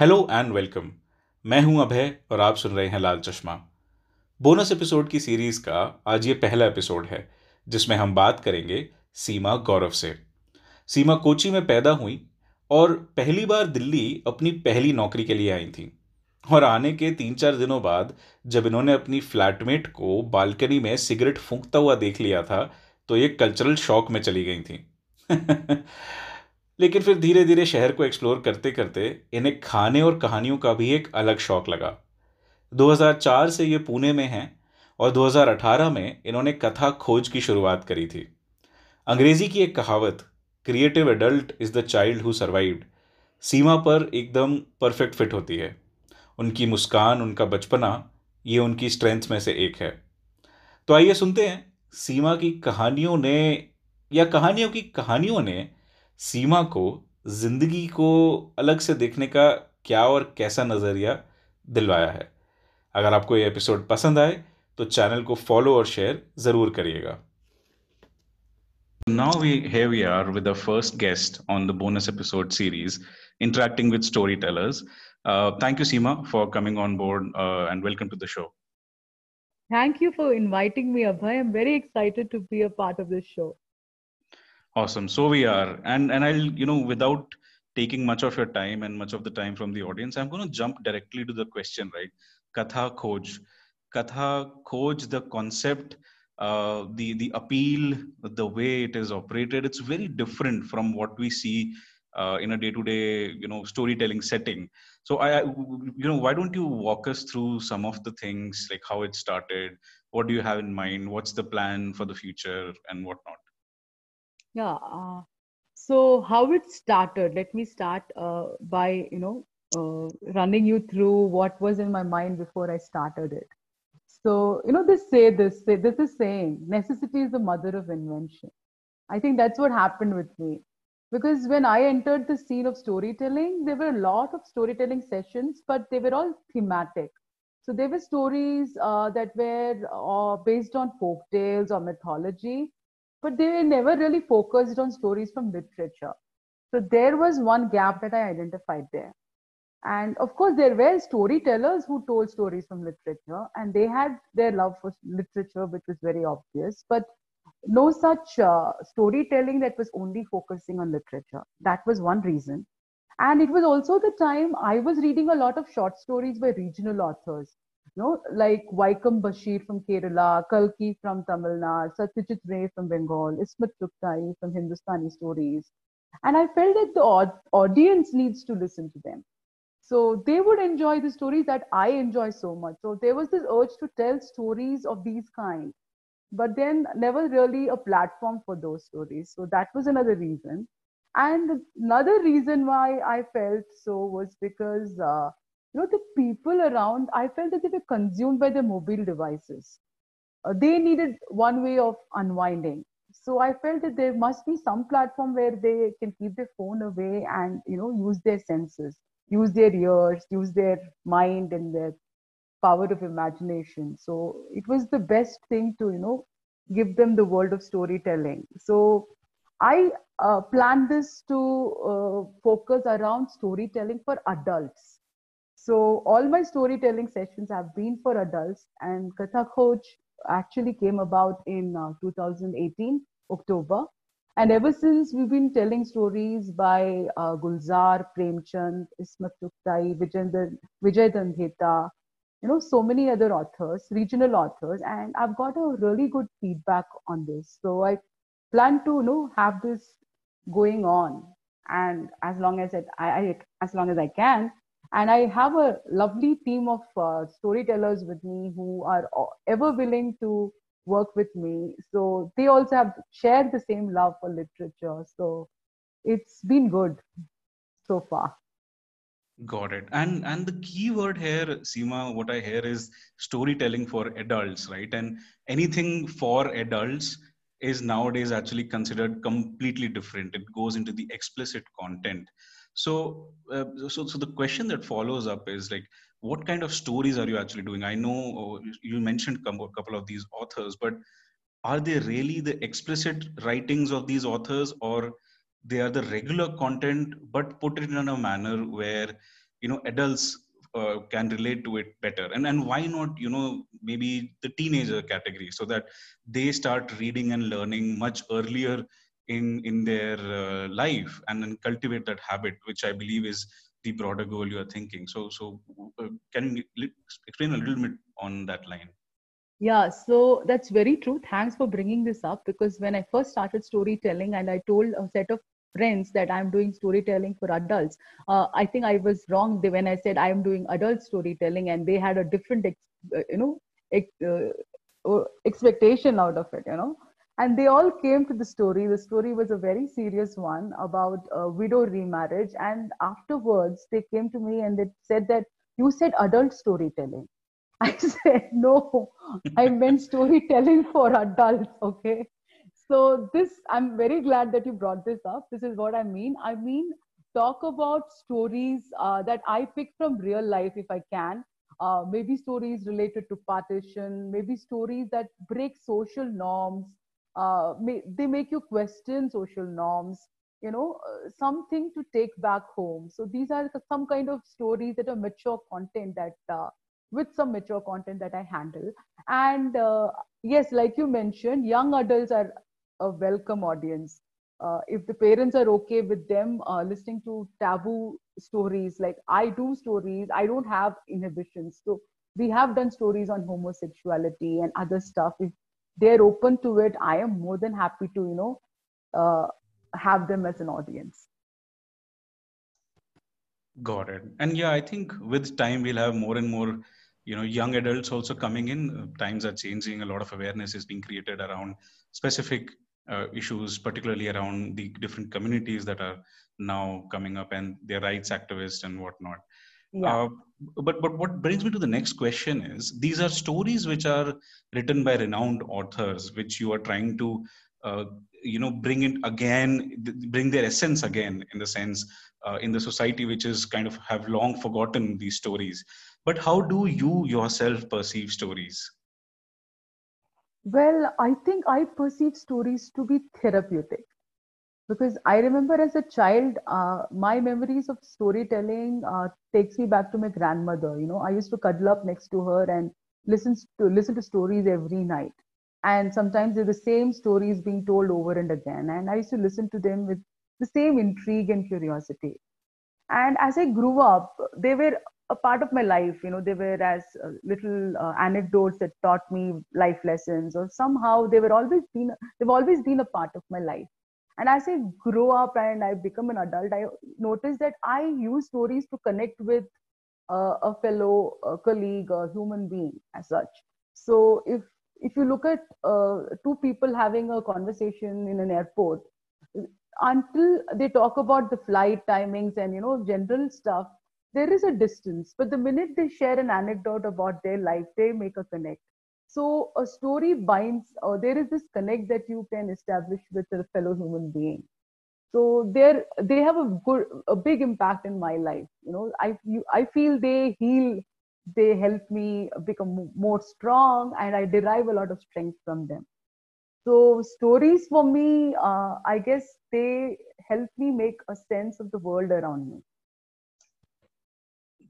Hello and welcome मैं हूँ अभय और आप सुन रहे हैं लाल चश्मा। बोनस एपिसोड की सीरीज़ का आज ये पहला एपिसोड है, जिसमें हम बात करेंगे सीमा गौरव से। सीमा कोची में पैदा हुई और पहली बार दिल्ली अपनी पहली नौकरी के लिए आई थी। और आने के तीन चार दिनों बाद जब इन्होंने अपनी फ्लैटमेट को बालकनी में सिगरेट फूंकता हुआ देख लिया था तो ये कल्चरल शॉक में चली गई थी। लेकिन फिर धीरे धीरे शहर को एक्सप्लोर करते करते इन्हें खाने और कहानियों का भी एक अलग शौक लगा। 2004 से ये पुणे में हैं और 2018 में इन्होंने कथा खोज की शुरुआत करी थी। अंग्रेज़ी की एक कहावत creative adult is the child who survived सीमा पर एकदम परफेक्ट फिट होती है। उनकी मुस्कान, उनका बचपना, ये उनकी स्ट्रेंथ में से एक है। तो आइए सुनते हैं, सीमा की कहानियों ने या कहानियों की कहानियों ने सीमा को ज़िंदगी को अलग से देखने का क्या और कैसा नज़रिया दिलवाया है अगर आपको ये एपिसोड पसंद आए तो चैनल को फॉलो और शेयर ज़रूर करिएगा Now we here we are with the first guest on the bonus episode series, interacting with storytellers. Uh, thank you, Seema, for coming on board uh, and welcome to the show. Thank you for inviting me, Abhay. I'm very excited to be a part of this show. Awesome. So we are, and and I'll you know without taking much of your time and much of the time from the audience, I'm going to jump directly to the question. Right, Katha Khoj, Katha Khoj, the concept, uh, the the appeal, the way it is operated, it's very different from what we see uh, in a day-to-day you know storytelling setting. So I, you know, why don't you walk us through some of the things like how it started? What do you have in mind? What's the plan for the future and whatnot? Yeah. Uh, so how it started? Let me start uh, by you know uh, running you through what was in my mind before I started it. So you know, they say this. Say, this is saying necessity is the mother of invention. I think that's what happened with me because when I entered the scene of storytelling, there were a lot of storytelling sessions, but they were all thematic. So there were stories uh, that were uh, based on folk tales or mythology, but they never really focused on stories from literature. So there was one gap that I identified there. And of course, there were storytellers who told stories from literature, and they had their love for literature, which was very obvious. But no such uh, storytelling that was only focusing on literature. That was one reason. And it was also the time I was reading a lot of short stories by regional authors you know, like Vaikom Bashir from Kerala, Kalki from Tamil Nadu, Satyajit Ray from Bengal, Ismat Chugtai from Hindustani stories. And I felt that the audience needs to listen to them. So they would enjoy the stories that I enjoy so much. So there was this urge to tell stories of these kind, but then never really a platform for those stories. So that was another reason. And another reason why I felt so was because uh, you know, the people around, I felt that they were consumed by their mobile devices. Uh, they needed one way of unwinding. So I felt that there must be some platform where they can keep their phone away and, you know, use their senses, use their ears, use their mind and their power of imagination. So it was the best thing to, you know, give them the world of storytelling. So I uh, planned this to uh, focus around storytelling for adults so all my storytelling sessions have been for adults, and Katha Khoj actually came about in uh, 2018 October, and ever since we've been telling stories by uh, Gulzar, Premchand, Ismat Chugtai, Vijay Dan Detha, you know, so many other authors, regional authors, and I've got a really good feedback on this. So I plan to, you know, have this going on, and as long as it, I, I as long as I can, and I have a lovely team of uh, storytellers with me who are ever willing to work with me. So they also have shared the same love for literature. So it's been good so far. Got it. And and the key word here, Seema, what I hear is storytelling for adults, right? And anything for adults is nowadays actually considered completely different. It goes into the explicit content so uh, so so the question that follows up is like what kind of stories are you actually doing? I know oh, you mentioned a couple of these authors but are they really the explicit writings of these authors or they are the regular content but put it in a manner where you know adults uh, can relate to it better? And and why not you know maybe the teenager category so that they start reading and learning much earlier in in their uh, life and then cultivate that habit which i believe is the broader goal you are thinking. So so uh, can you explain a little bit on that line? Yeah so that's very true. Thanks for bringing this up because when i first started storytelling and i told a set of friends that i'm doing storytelling for adults uh, i think i was wrong when i said i am doing adult storytelling and they had a different uh, you know uh, expectation out of it you know and they all came to the story. The story was a very serious one about a widow remarriage. And afterwards they came to me and they said that you said adult storytelling. I said no i meant storytelling for adults okay? So this i'm very glad that you brought this up. This is what i mean. I mean talk about stories uh, that i pick from real life if i can. Uh, maybe stories related to partition maybe stories that break social norms uh, may, they make you question social norms you know uh, something to take back home. So these are some kind of stories that are mature content that uh, with some mature content that i handle. And uh, yes like you mentioned young adults are a welcome audience. Uh, if the parents are okay with them uh, listening to taboo stories like i do stories i don't have inhibitions. So we have done stories on homosexuality and other stuff they're open to it i am more than happy to you know uh, have them as an audience. Got it. And yeah i think with time we'll have more and more you know young adults also coming in. Times are changing. A lot of awareness is being created around specific uh, issues particularly around the different communities that are now coming up and their rights activists and whatnot yeah. Uh, but but what brings me to the next question is these are stories which are written by renowned authors which you are trying to uh, you know bring it again bring their essence again in the sense uh, in the society which is kind of have long forgotten these stories. But how do you yourself perceive stories? Well i think i perceive stories to be therapeutic because i remember as a child uh, my memories of storytelling uh, takes me back to my grandmother. You know i used to cuddle up next to her and listen to listen to stories every night. And sometimes they're the same stories being told over and again. And i used to listen to them with the same intrigue and curiosity. And as i grew up they were a part of my life. You know they were as uh, little uh, anecdotes that taught me life lessons or somehow they were always been they've always been a part of my life and as I grow up and I become an adult, I notice that I use stories to connect with uh, a fellow a colleague, a human being as such. So if if you look at uh, two people having a conversation in an airport, until they talk about the flight timings and you know general stuff, there is a distance. But the minute they share an anecdote about their life, they make a connect. So a story binds, or there is this connect that you can establish with a fellow human being. So they they have a good, a big impact in my life. You know, I you, I feel they heal, they help me become more strong, and I derive a lot of strength from them. So stories for me, uh, I guess they help me make a sense of the world around me.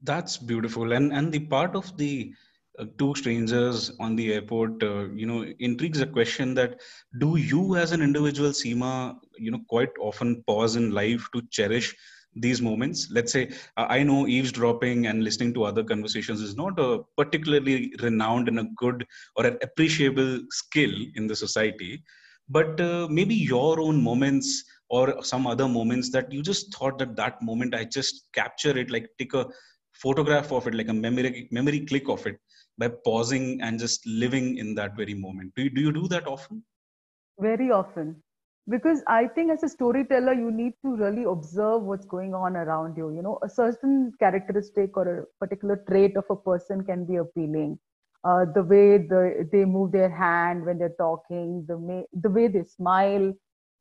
That's beautiful, and and the part of the uh, two strangers on the airport uh, you know intrigues a question that do you as an individual seema you know quite often pause in life to cherish these moments? Let's say i know eavesdropping and listening to other conversations is not a particularly renowned and a good or an appreciable skill in the society but uh, maybe your own moments or some other moments that you just thought that that moment i just capture it like take a photograph of it like a memory memory click of it by pausing and just living in that very moment. Do you, do you do that often? Very often. Because i think as a storyteller you need to really observe what's going on around you. You know a certain characteristic or a particular trait of a person can be appealing. Uh, the way the, they move their hand when they're talking the, may, the way they smile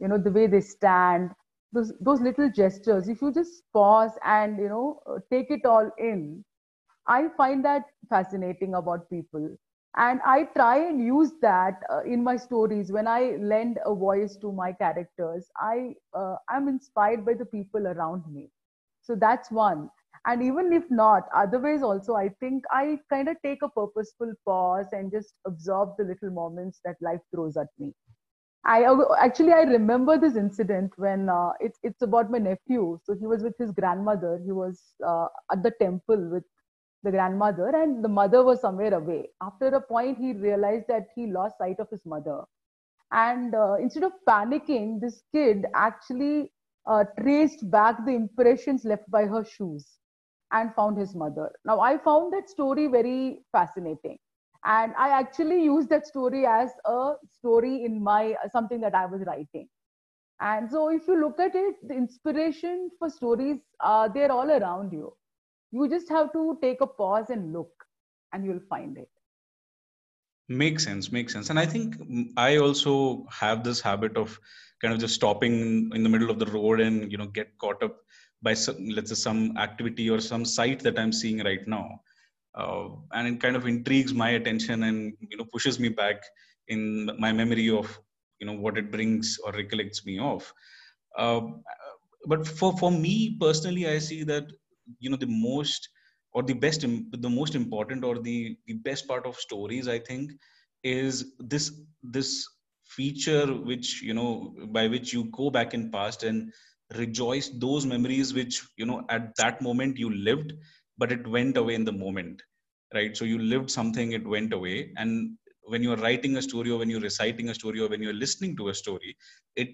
you know the way they stand those, those little gestures. If you just pause and you know uh, take it all in I find that fascinating about people. And I try and use that uh, in my stories when I lend a voice to my characters. I uh, am inspired by the people around me. So that's one. and even if not otherwise also i think i kind of take a purposeful pause and just absorb the little moments that life throws at me i actually i remember this incident when uh, it's it's about my nephew so he was with his grandmother he was uh, at the temple with the grandmother and the mother was somewhere away after a point he realized that he lost sight of his mother and uh, instead of panicking this kid actually uh, traced back the impressions left by her shoes and found his mother. Now, I found that story very fascinating. And I actually used that story as a story in my something that I was writing. And so, if you look at it, the inspiration for stories, uh, they're all around you. You just have to take a pause and look, and you'll find it. Makes sense, makes sense. And I think mm, I also have this habit of kind of just stopping in the middle of the road and you know get caught up by some, let's say some activity or some site that i'm seeing right now uh, and it kind of intrigues my attention and you know pushes me back in my memory of you know what it brings or recollects me of uh, but for for me personally i see that you know the most or the best the most important or the the best part of stories i think is this this feature which you know by which you go back in past and rejoice those memories which you know at that moment you lived but it went away in the moment right? So you lived something it went away. And when you're writing a story or when you're reciting a story or when you're listening to a story it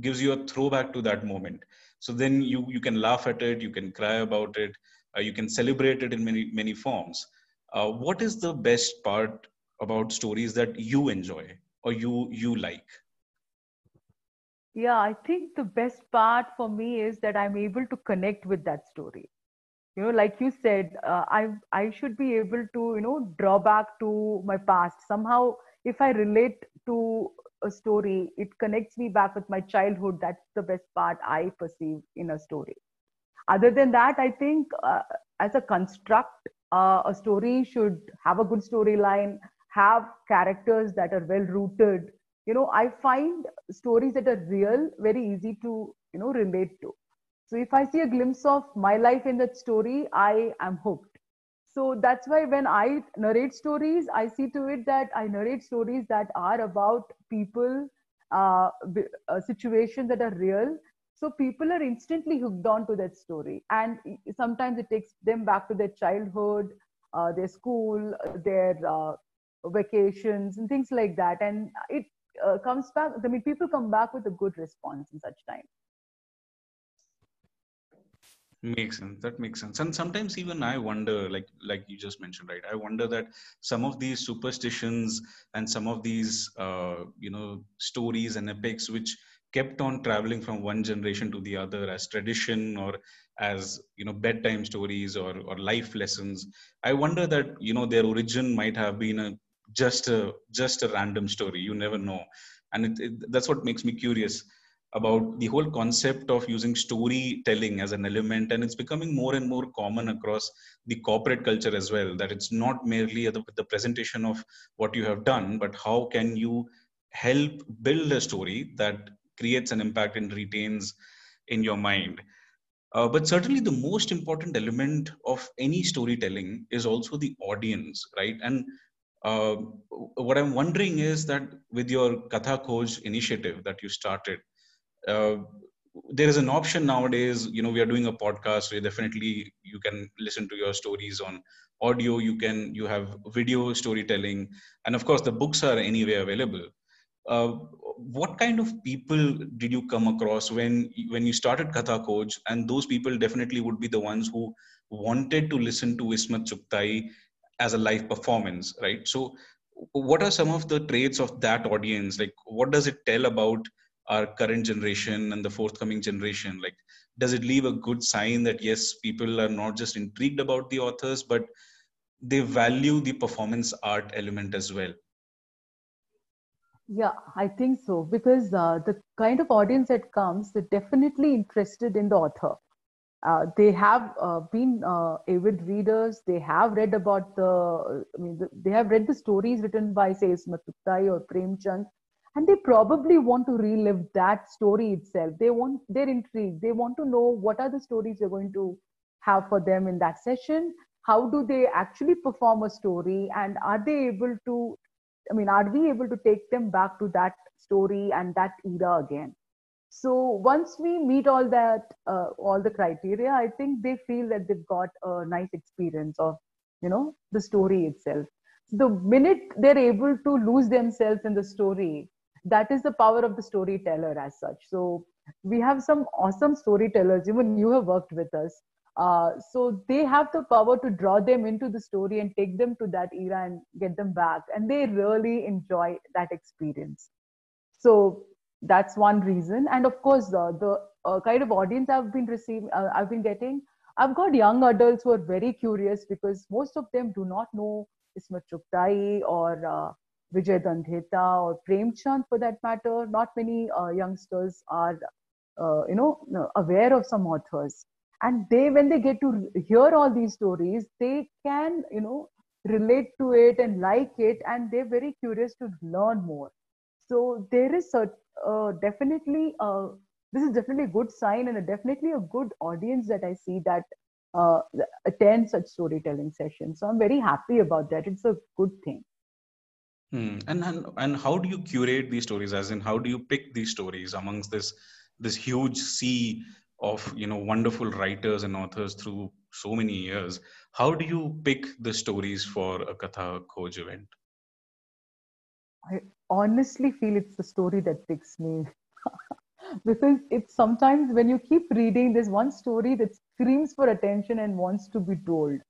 gives you a throwback to that moment so then you you can laugh at it you can cry about it uh, you can celebrate it in many many forms. Uh, what is the best part about stories that you enjoy or you you like? Yeah i think the best part for me is that i'm able to connect with that story. You know like you said uh, i i should be able to you know draw back to my past. Somehow if i relate to a story it connects me back with my childhood. That's the best part i perceive in a story. Other than that i think uh, as a construct uh, a story should have a good storyline have characters that are well rooted. You know i find stories that are real very easy to you know relate to. So if i see a glimpse of my life in that story i am hooked so that's why when i narrate stories i see to it that i narrate stories that are about people uh, uh, situations that are real. So people are instantly hooked on to that story. And sometimes it takes them back to their childhood uh, their school their uh, vacations and things like that. And it uh, comes back i mean people come back with a good response in such time makes sense. That makes sense. And sometimes even i wonder like like you just mentioned right? I wonder that some of these superstitions and some of these uh, you know stories and epics which kept on traveling from one generation to the other as tradition or as you know bedtime stories or or life lessons i wonder that you know their origin might have been a just a just a random story. You never know. And it, it, that's what makes me curious about the whole concept of using storytelling as an element and it's becoming more and more common across the corporate culture as well that it's not merely the, the presentation of what you have done but how can you help build a story that creates an impact and retains in your mind. Uh, but certainly the most important element of any storytelling is also the audience right? And uh, what I'm wondering is that with your Katha Khoj initiative that you started, uh, there is an option nowadays. You know, we are doing a podcast, so definitely you can listen to your stories on audio. You can you have video storytelling, and of course the books are anyway available. Uh, what kind of people did you come across when when you started Katha Khoj And those people definitely would be the ones who wanted to listen to Ismat Chugtai as a live performance right so what are some of the traits of that audience like what does it tell about our current generation and the forthcoming generation like does it leave a good sign that yes people are not just intrigued about the authors but they value the performance art element as well? Yeah i think so because uh, the kind of audience that comes they're definitely interested in the author. Uh, they have uh, been uh, avid readers. They have read about the, I mean, the, they have read the stories written by, say, Ismat Chugtai or Premchand, and they probably want to relive that story itself. They want, they're intrigued. They want to know what are the stories we're going to have for them in that session how do they actually perform a story and are they able to i mean are we able to take them back to that story and that era again so once we meet all that uh, all the criteria i think they feel that they've got a nice experience of you know the story itself the minute they're able to lose themselves in the story that is the power of the storyteller as such. So we have some awesome storytellers even you have worked with us. Uh, so they have the power to draw them into the story and take them to that era and get them back. And they really enjoy that experience. So that's one reason. And of course uh, the uh, kind of audience i've been receiving uh, i've been getting i've got young adults who are very curious because most of them do not know ismat chugtai or uh, vijay dan detha or premchand for that matter not many uh, youngsters are uh, you know aware of some authors and they when they get to hear all these stories they can you know relate to it and like it and they're very curious to learn more so there is a, uh, definitely uh, this is definitely a good sign and a, definitely a good audience that I see that uh, attend such storytelling sessions. So I'm very happy about that. It's a good thing. Hmm. And, and and how do you curate these stories? As in, how do you pick these stories amongst this this huge sea of you know wonderful writers and authors through so many years? How do you pick the stories for a Katha Khoj event? I honestly feel it's the story that picks me. because it's sometimes when you keep reading, there's one story that screams for attention and wants to be told.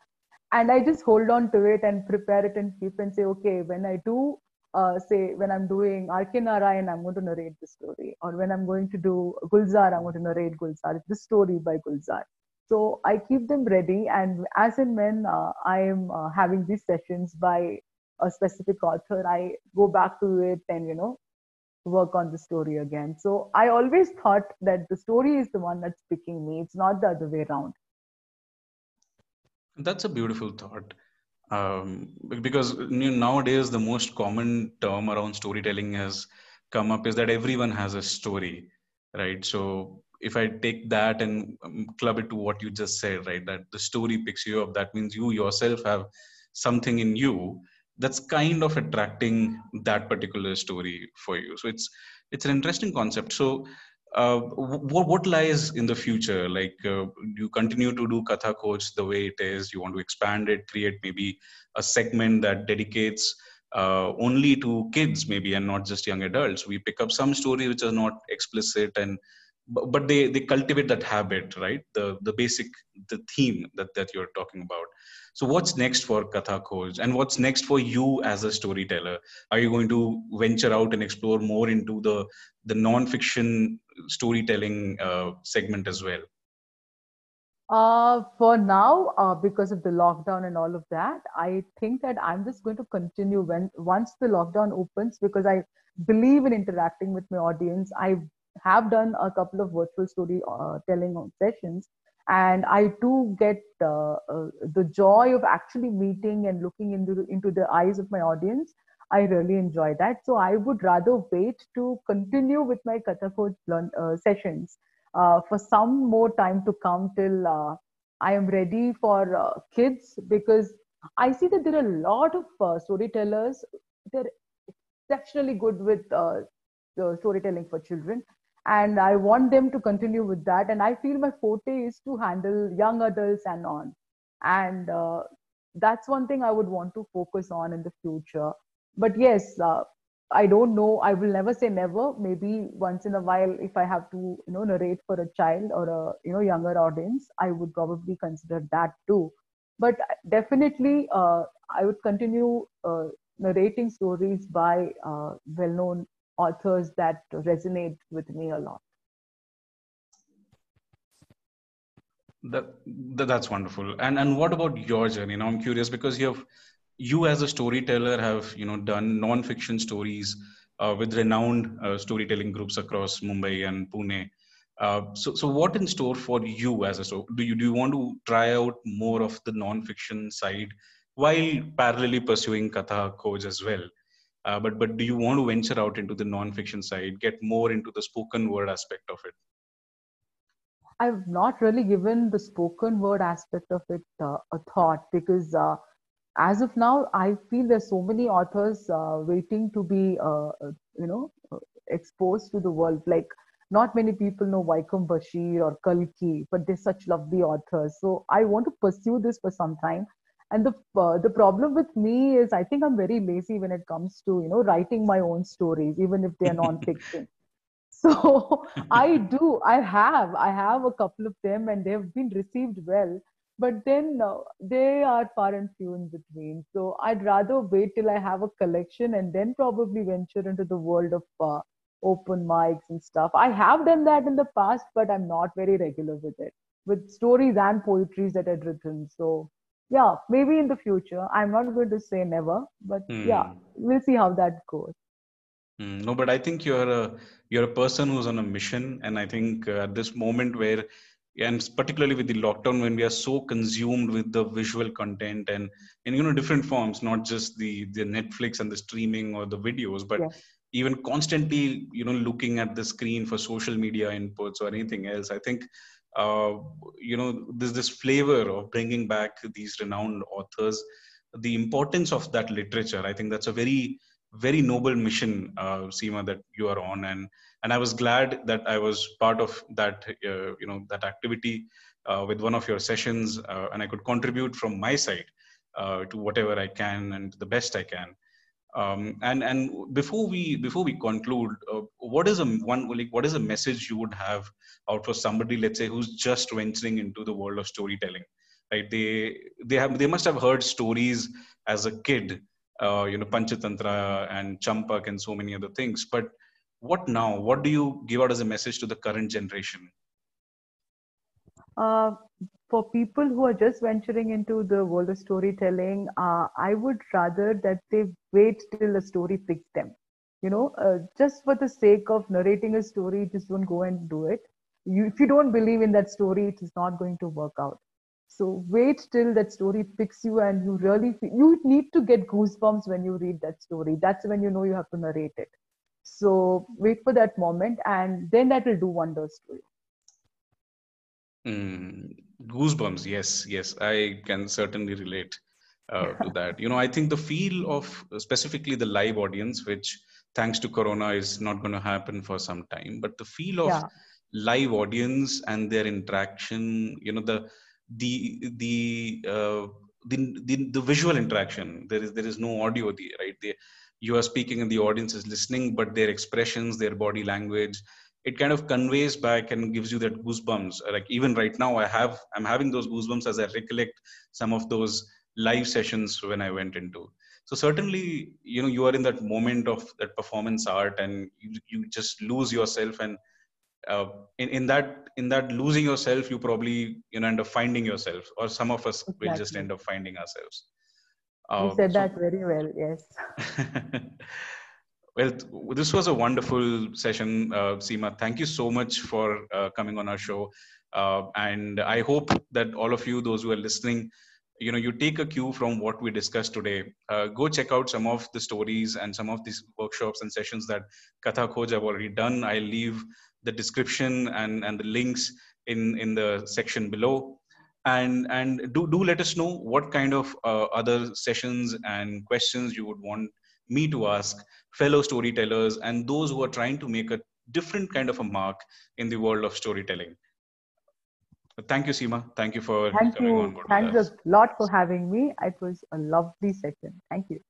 And I just hold on to it and prepare it and keep and say, okay, when I do, uh, say, when I'm doing R.K. Narayan, I'm going to narrate the story. Or when I'm going to do Gulzar, I'm going to narrate Gulzar. The story by Gulzar. So I keep them ready. And as and when uh, I am uh, having these sessions by a specific author, I go back to it and, you know, work on the story again. So I always thought that the story is the one that's picking me. It's not the other way around. That's a beautiful thought. Um, because you know, nowadays the most common term around storytelling has come up is that everyone has a story, right? So if I take that and um, club it to what you just said, right, that the story picks you up, that means you yourself have something in you that's kind of attracting that particular story for you so it's it's an interesting concept so uh, what, what lies in the future? Like uh, you continue to do katha khoj the way it is? You want to expand it create maybe a segment that dedicates uh, only to kids maybe and not just young adults. We pick up some stories which are not explicit and but they they cultivate that habit right? The the basic the theme that that you're talking about so what's next for Katha Khoj and what's next for you as a storyteller? Are you going to venture out and explore more into the the non-fiction storytelling uh, segment as well? Uh, for now, uh, because of the lockdown and all of that, I think that I'm just going to continue when once the lockdown opens because I believe in interacting with my audience. I have done a couple of virtual storytelling uh, sessions and i do get uh, uh, the joy of actually meeting and looking into the, into the eyes of my audience. I really enjoy that. So i would rather wait to continue with my kathak uh, sessions uh, for some more time to come till uh, i am ready for kids. Because i see that there are a lot of storytellers. They're exceptionally good with storytelling for children and i want them to continue with that. And i feel my forte is to handle young adults and on. And uh, that's one thing i would want to focus on in the future. But yes uh, i don't know. I will never say never. Maybe once in a while if i have to you know narrate for a child or a you know younger audience i would probably consider that too. But definitely uh, i would continue uh, narrating stories by uh, well-known authors that resonate with me a lot. That, that, that's wonderful. And and what about your journey? Now I'm curious because you have you as a storyteller have you know done non-fiction stories uh, with renowned uh, storytelling groups across Mumbai and Pune. Uh, so, so what in store for you as a so do you do you want to try out more of the non-fiction side while parallelly pursuing Katha Khoj as well? Uh, but but do you want to venture out into the non-fiction side, get more into the spoken word aspect of it? I've not really given the spoken word aspect of it uh, a thought because uh, as of now, I feel there's so many authors uh, waiting to be, uh, uh, you know, exposed to the world. Like not many people know Vaikom Bashir or Kalki, but they're such lovely authors. So I want to pursue this for some time. And the the problem with me is I think I'm very lazy when it comes to you know writing my own stories, even if they're non-fiction. So I do, I have, I have a couple of them and they've been received well, but then uh, they are far and few in between. So I'd rather wait till I have a collection and then probably venture into the world of uh, open mics and stuff. I have done that in the past, but I'm not very regular with it, with stories and poetries that I'd written. So yeah, maybe in the future. I'm not going to say never, but mm. yeah, we'll see how that goes. Mm, no, but I think you're a you're a person who's on a mission, and I think uh, at this moment where, and particularly with the lockdown, when we are so consumed with the visual content and in you know different forms, not just the the Netflix and the streaming or the videos, but even constantly you know looking at the screen for social media inputs or anything else. I think you know there's this flavor of bringing back these renowned authors the importance of that literature i think that's a very very noble mission, uh, Seema, that you are on, and and I was glad that I was part of that uh, you know that activity uh, with one of your sessions, uh, and I could contribute from my side uh, to whatever I can and the best I can. Um, and and before we before we conclude, uh, what is a one like what is a message you would have out for somebody, let's say, who's just venturing into the world of storytelling? Right? They they have they must have heard stories as a kid uh, you know panchatantra and champak and so many other things but what now what do you give out as a message to the current generation uh, for people who are just venturing into the world of storytelling uh, i would rather that they wait till a story picks them you know uh, just for the sake of narrating a story just don't go and do it you, if you don't believe in that story it is not going to work out so wait till that story picks you and you really you need to get goosebumps when you read that story. That's when you know you have to narrate it. So wait for that moment and then that will do wonders to you. Mm, goosebumps, yes, yes, I can certainly relate uh, to that. You know, I think the feel of specifically the live audience, which thanks to Corona is not going to happen for some time, but the feel of yeah. live audience and their interaction, you know, the the the uh, the, the, the visual interaction there is there is no audio there right they, you are speaking and the audience is listening but their expressions their body language it kind of conveys back and gives you that goosebumps. Like even right now i have i'm having those goosebumps as i recollect some of those live sessions when i went into. So certainly you know you are in that moment of that performance art and you, you just lose yourself and uh, in, in that in that losing yourself you probably you know end up finding yourself or some of us exactly. will just end up finding ourselves. Uh, you said so, that very well yes well this was a wonderful session uh, seema. Thank you so much for uh, coming on our show. Uh, and i hope that all of you those who are listening you know you take a cue from what we discussed today. Uh, go check out some of the stories and some of these workshops and sessions that katha khoj have already done. I'll leave the description and, and the links in, in the section below. And, and do, do let us know what kind of uh, other sessions and questions you would want me to ask fellow storytellers and those who are trying to make a different kind of a mark in the world of storytelling. Thank you, Seema. Thank you for Thank you. Thanks a lot for having me. It was a lovely session. Thank you.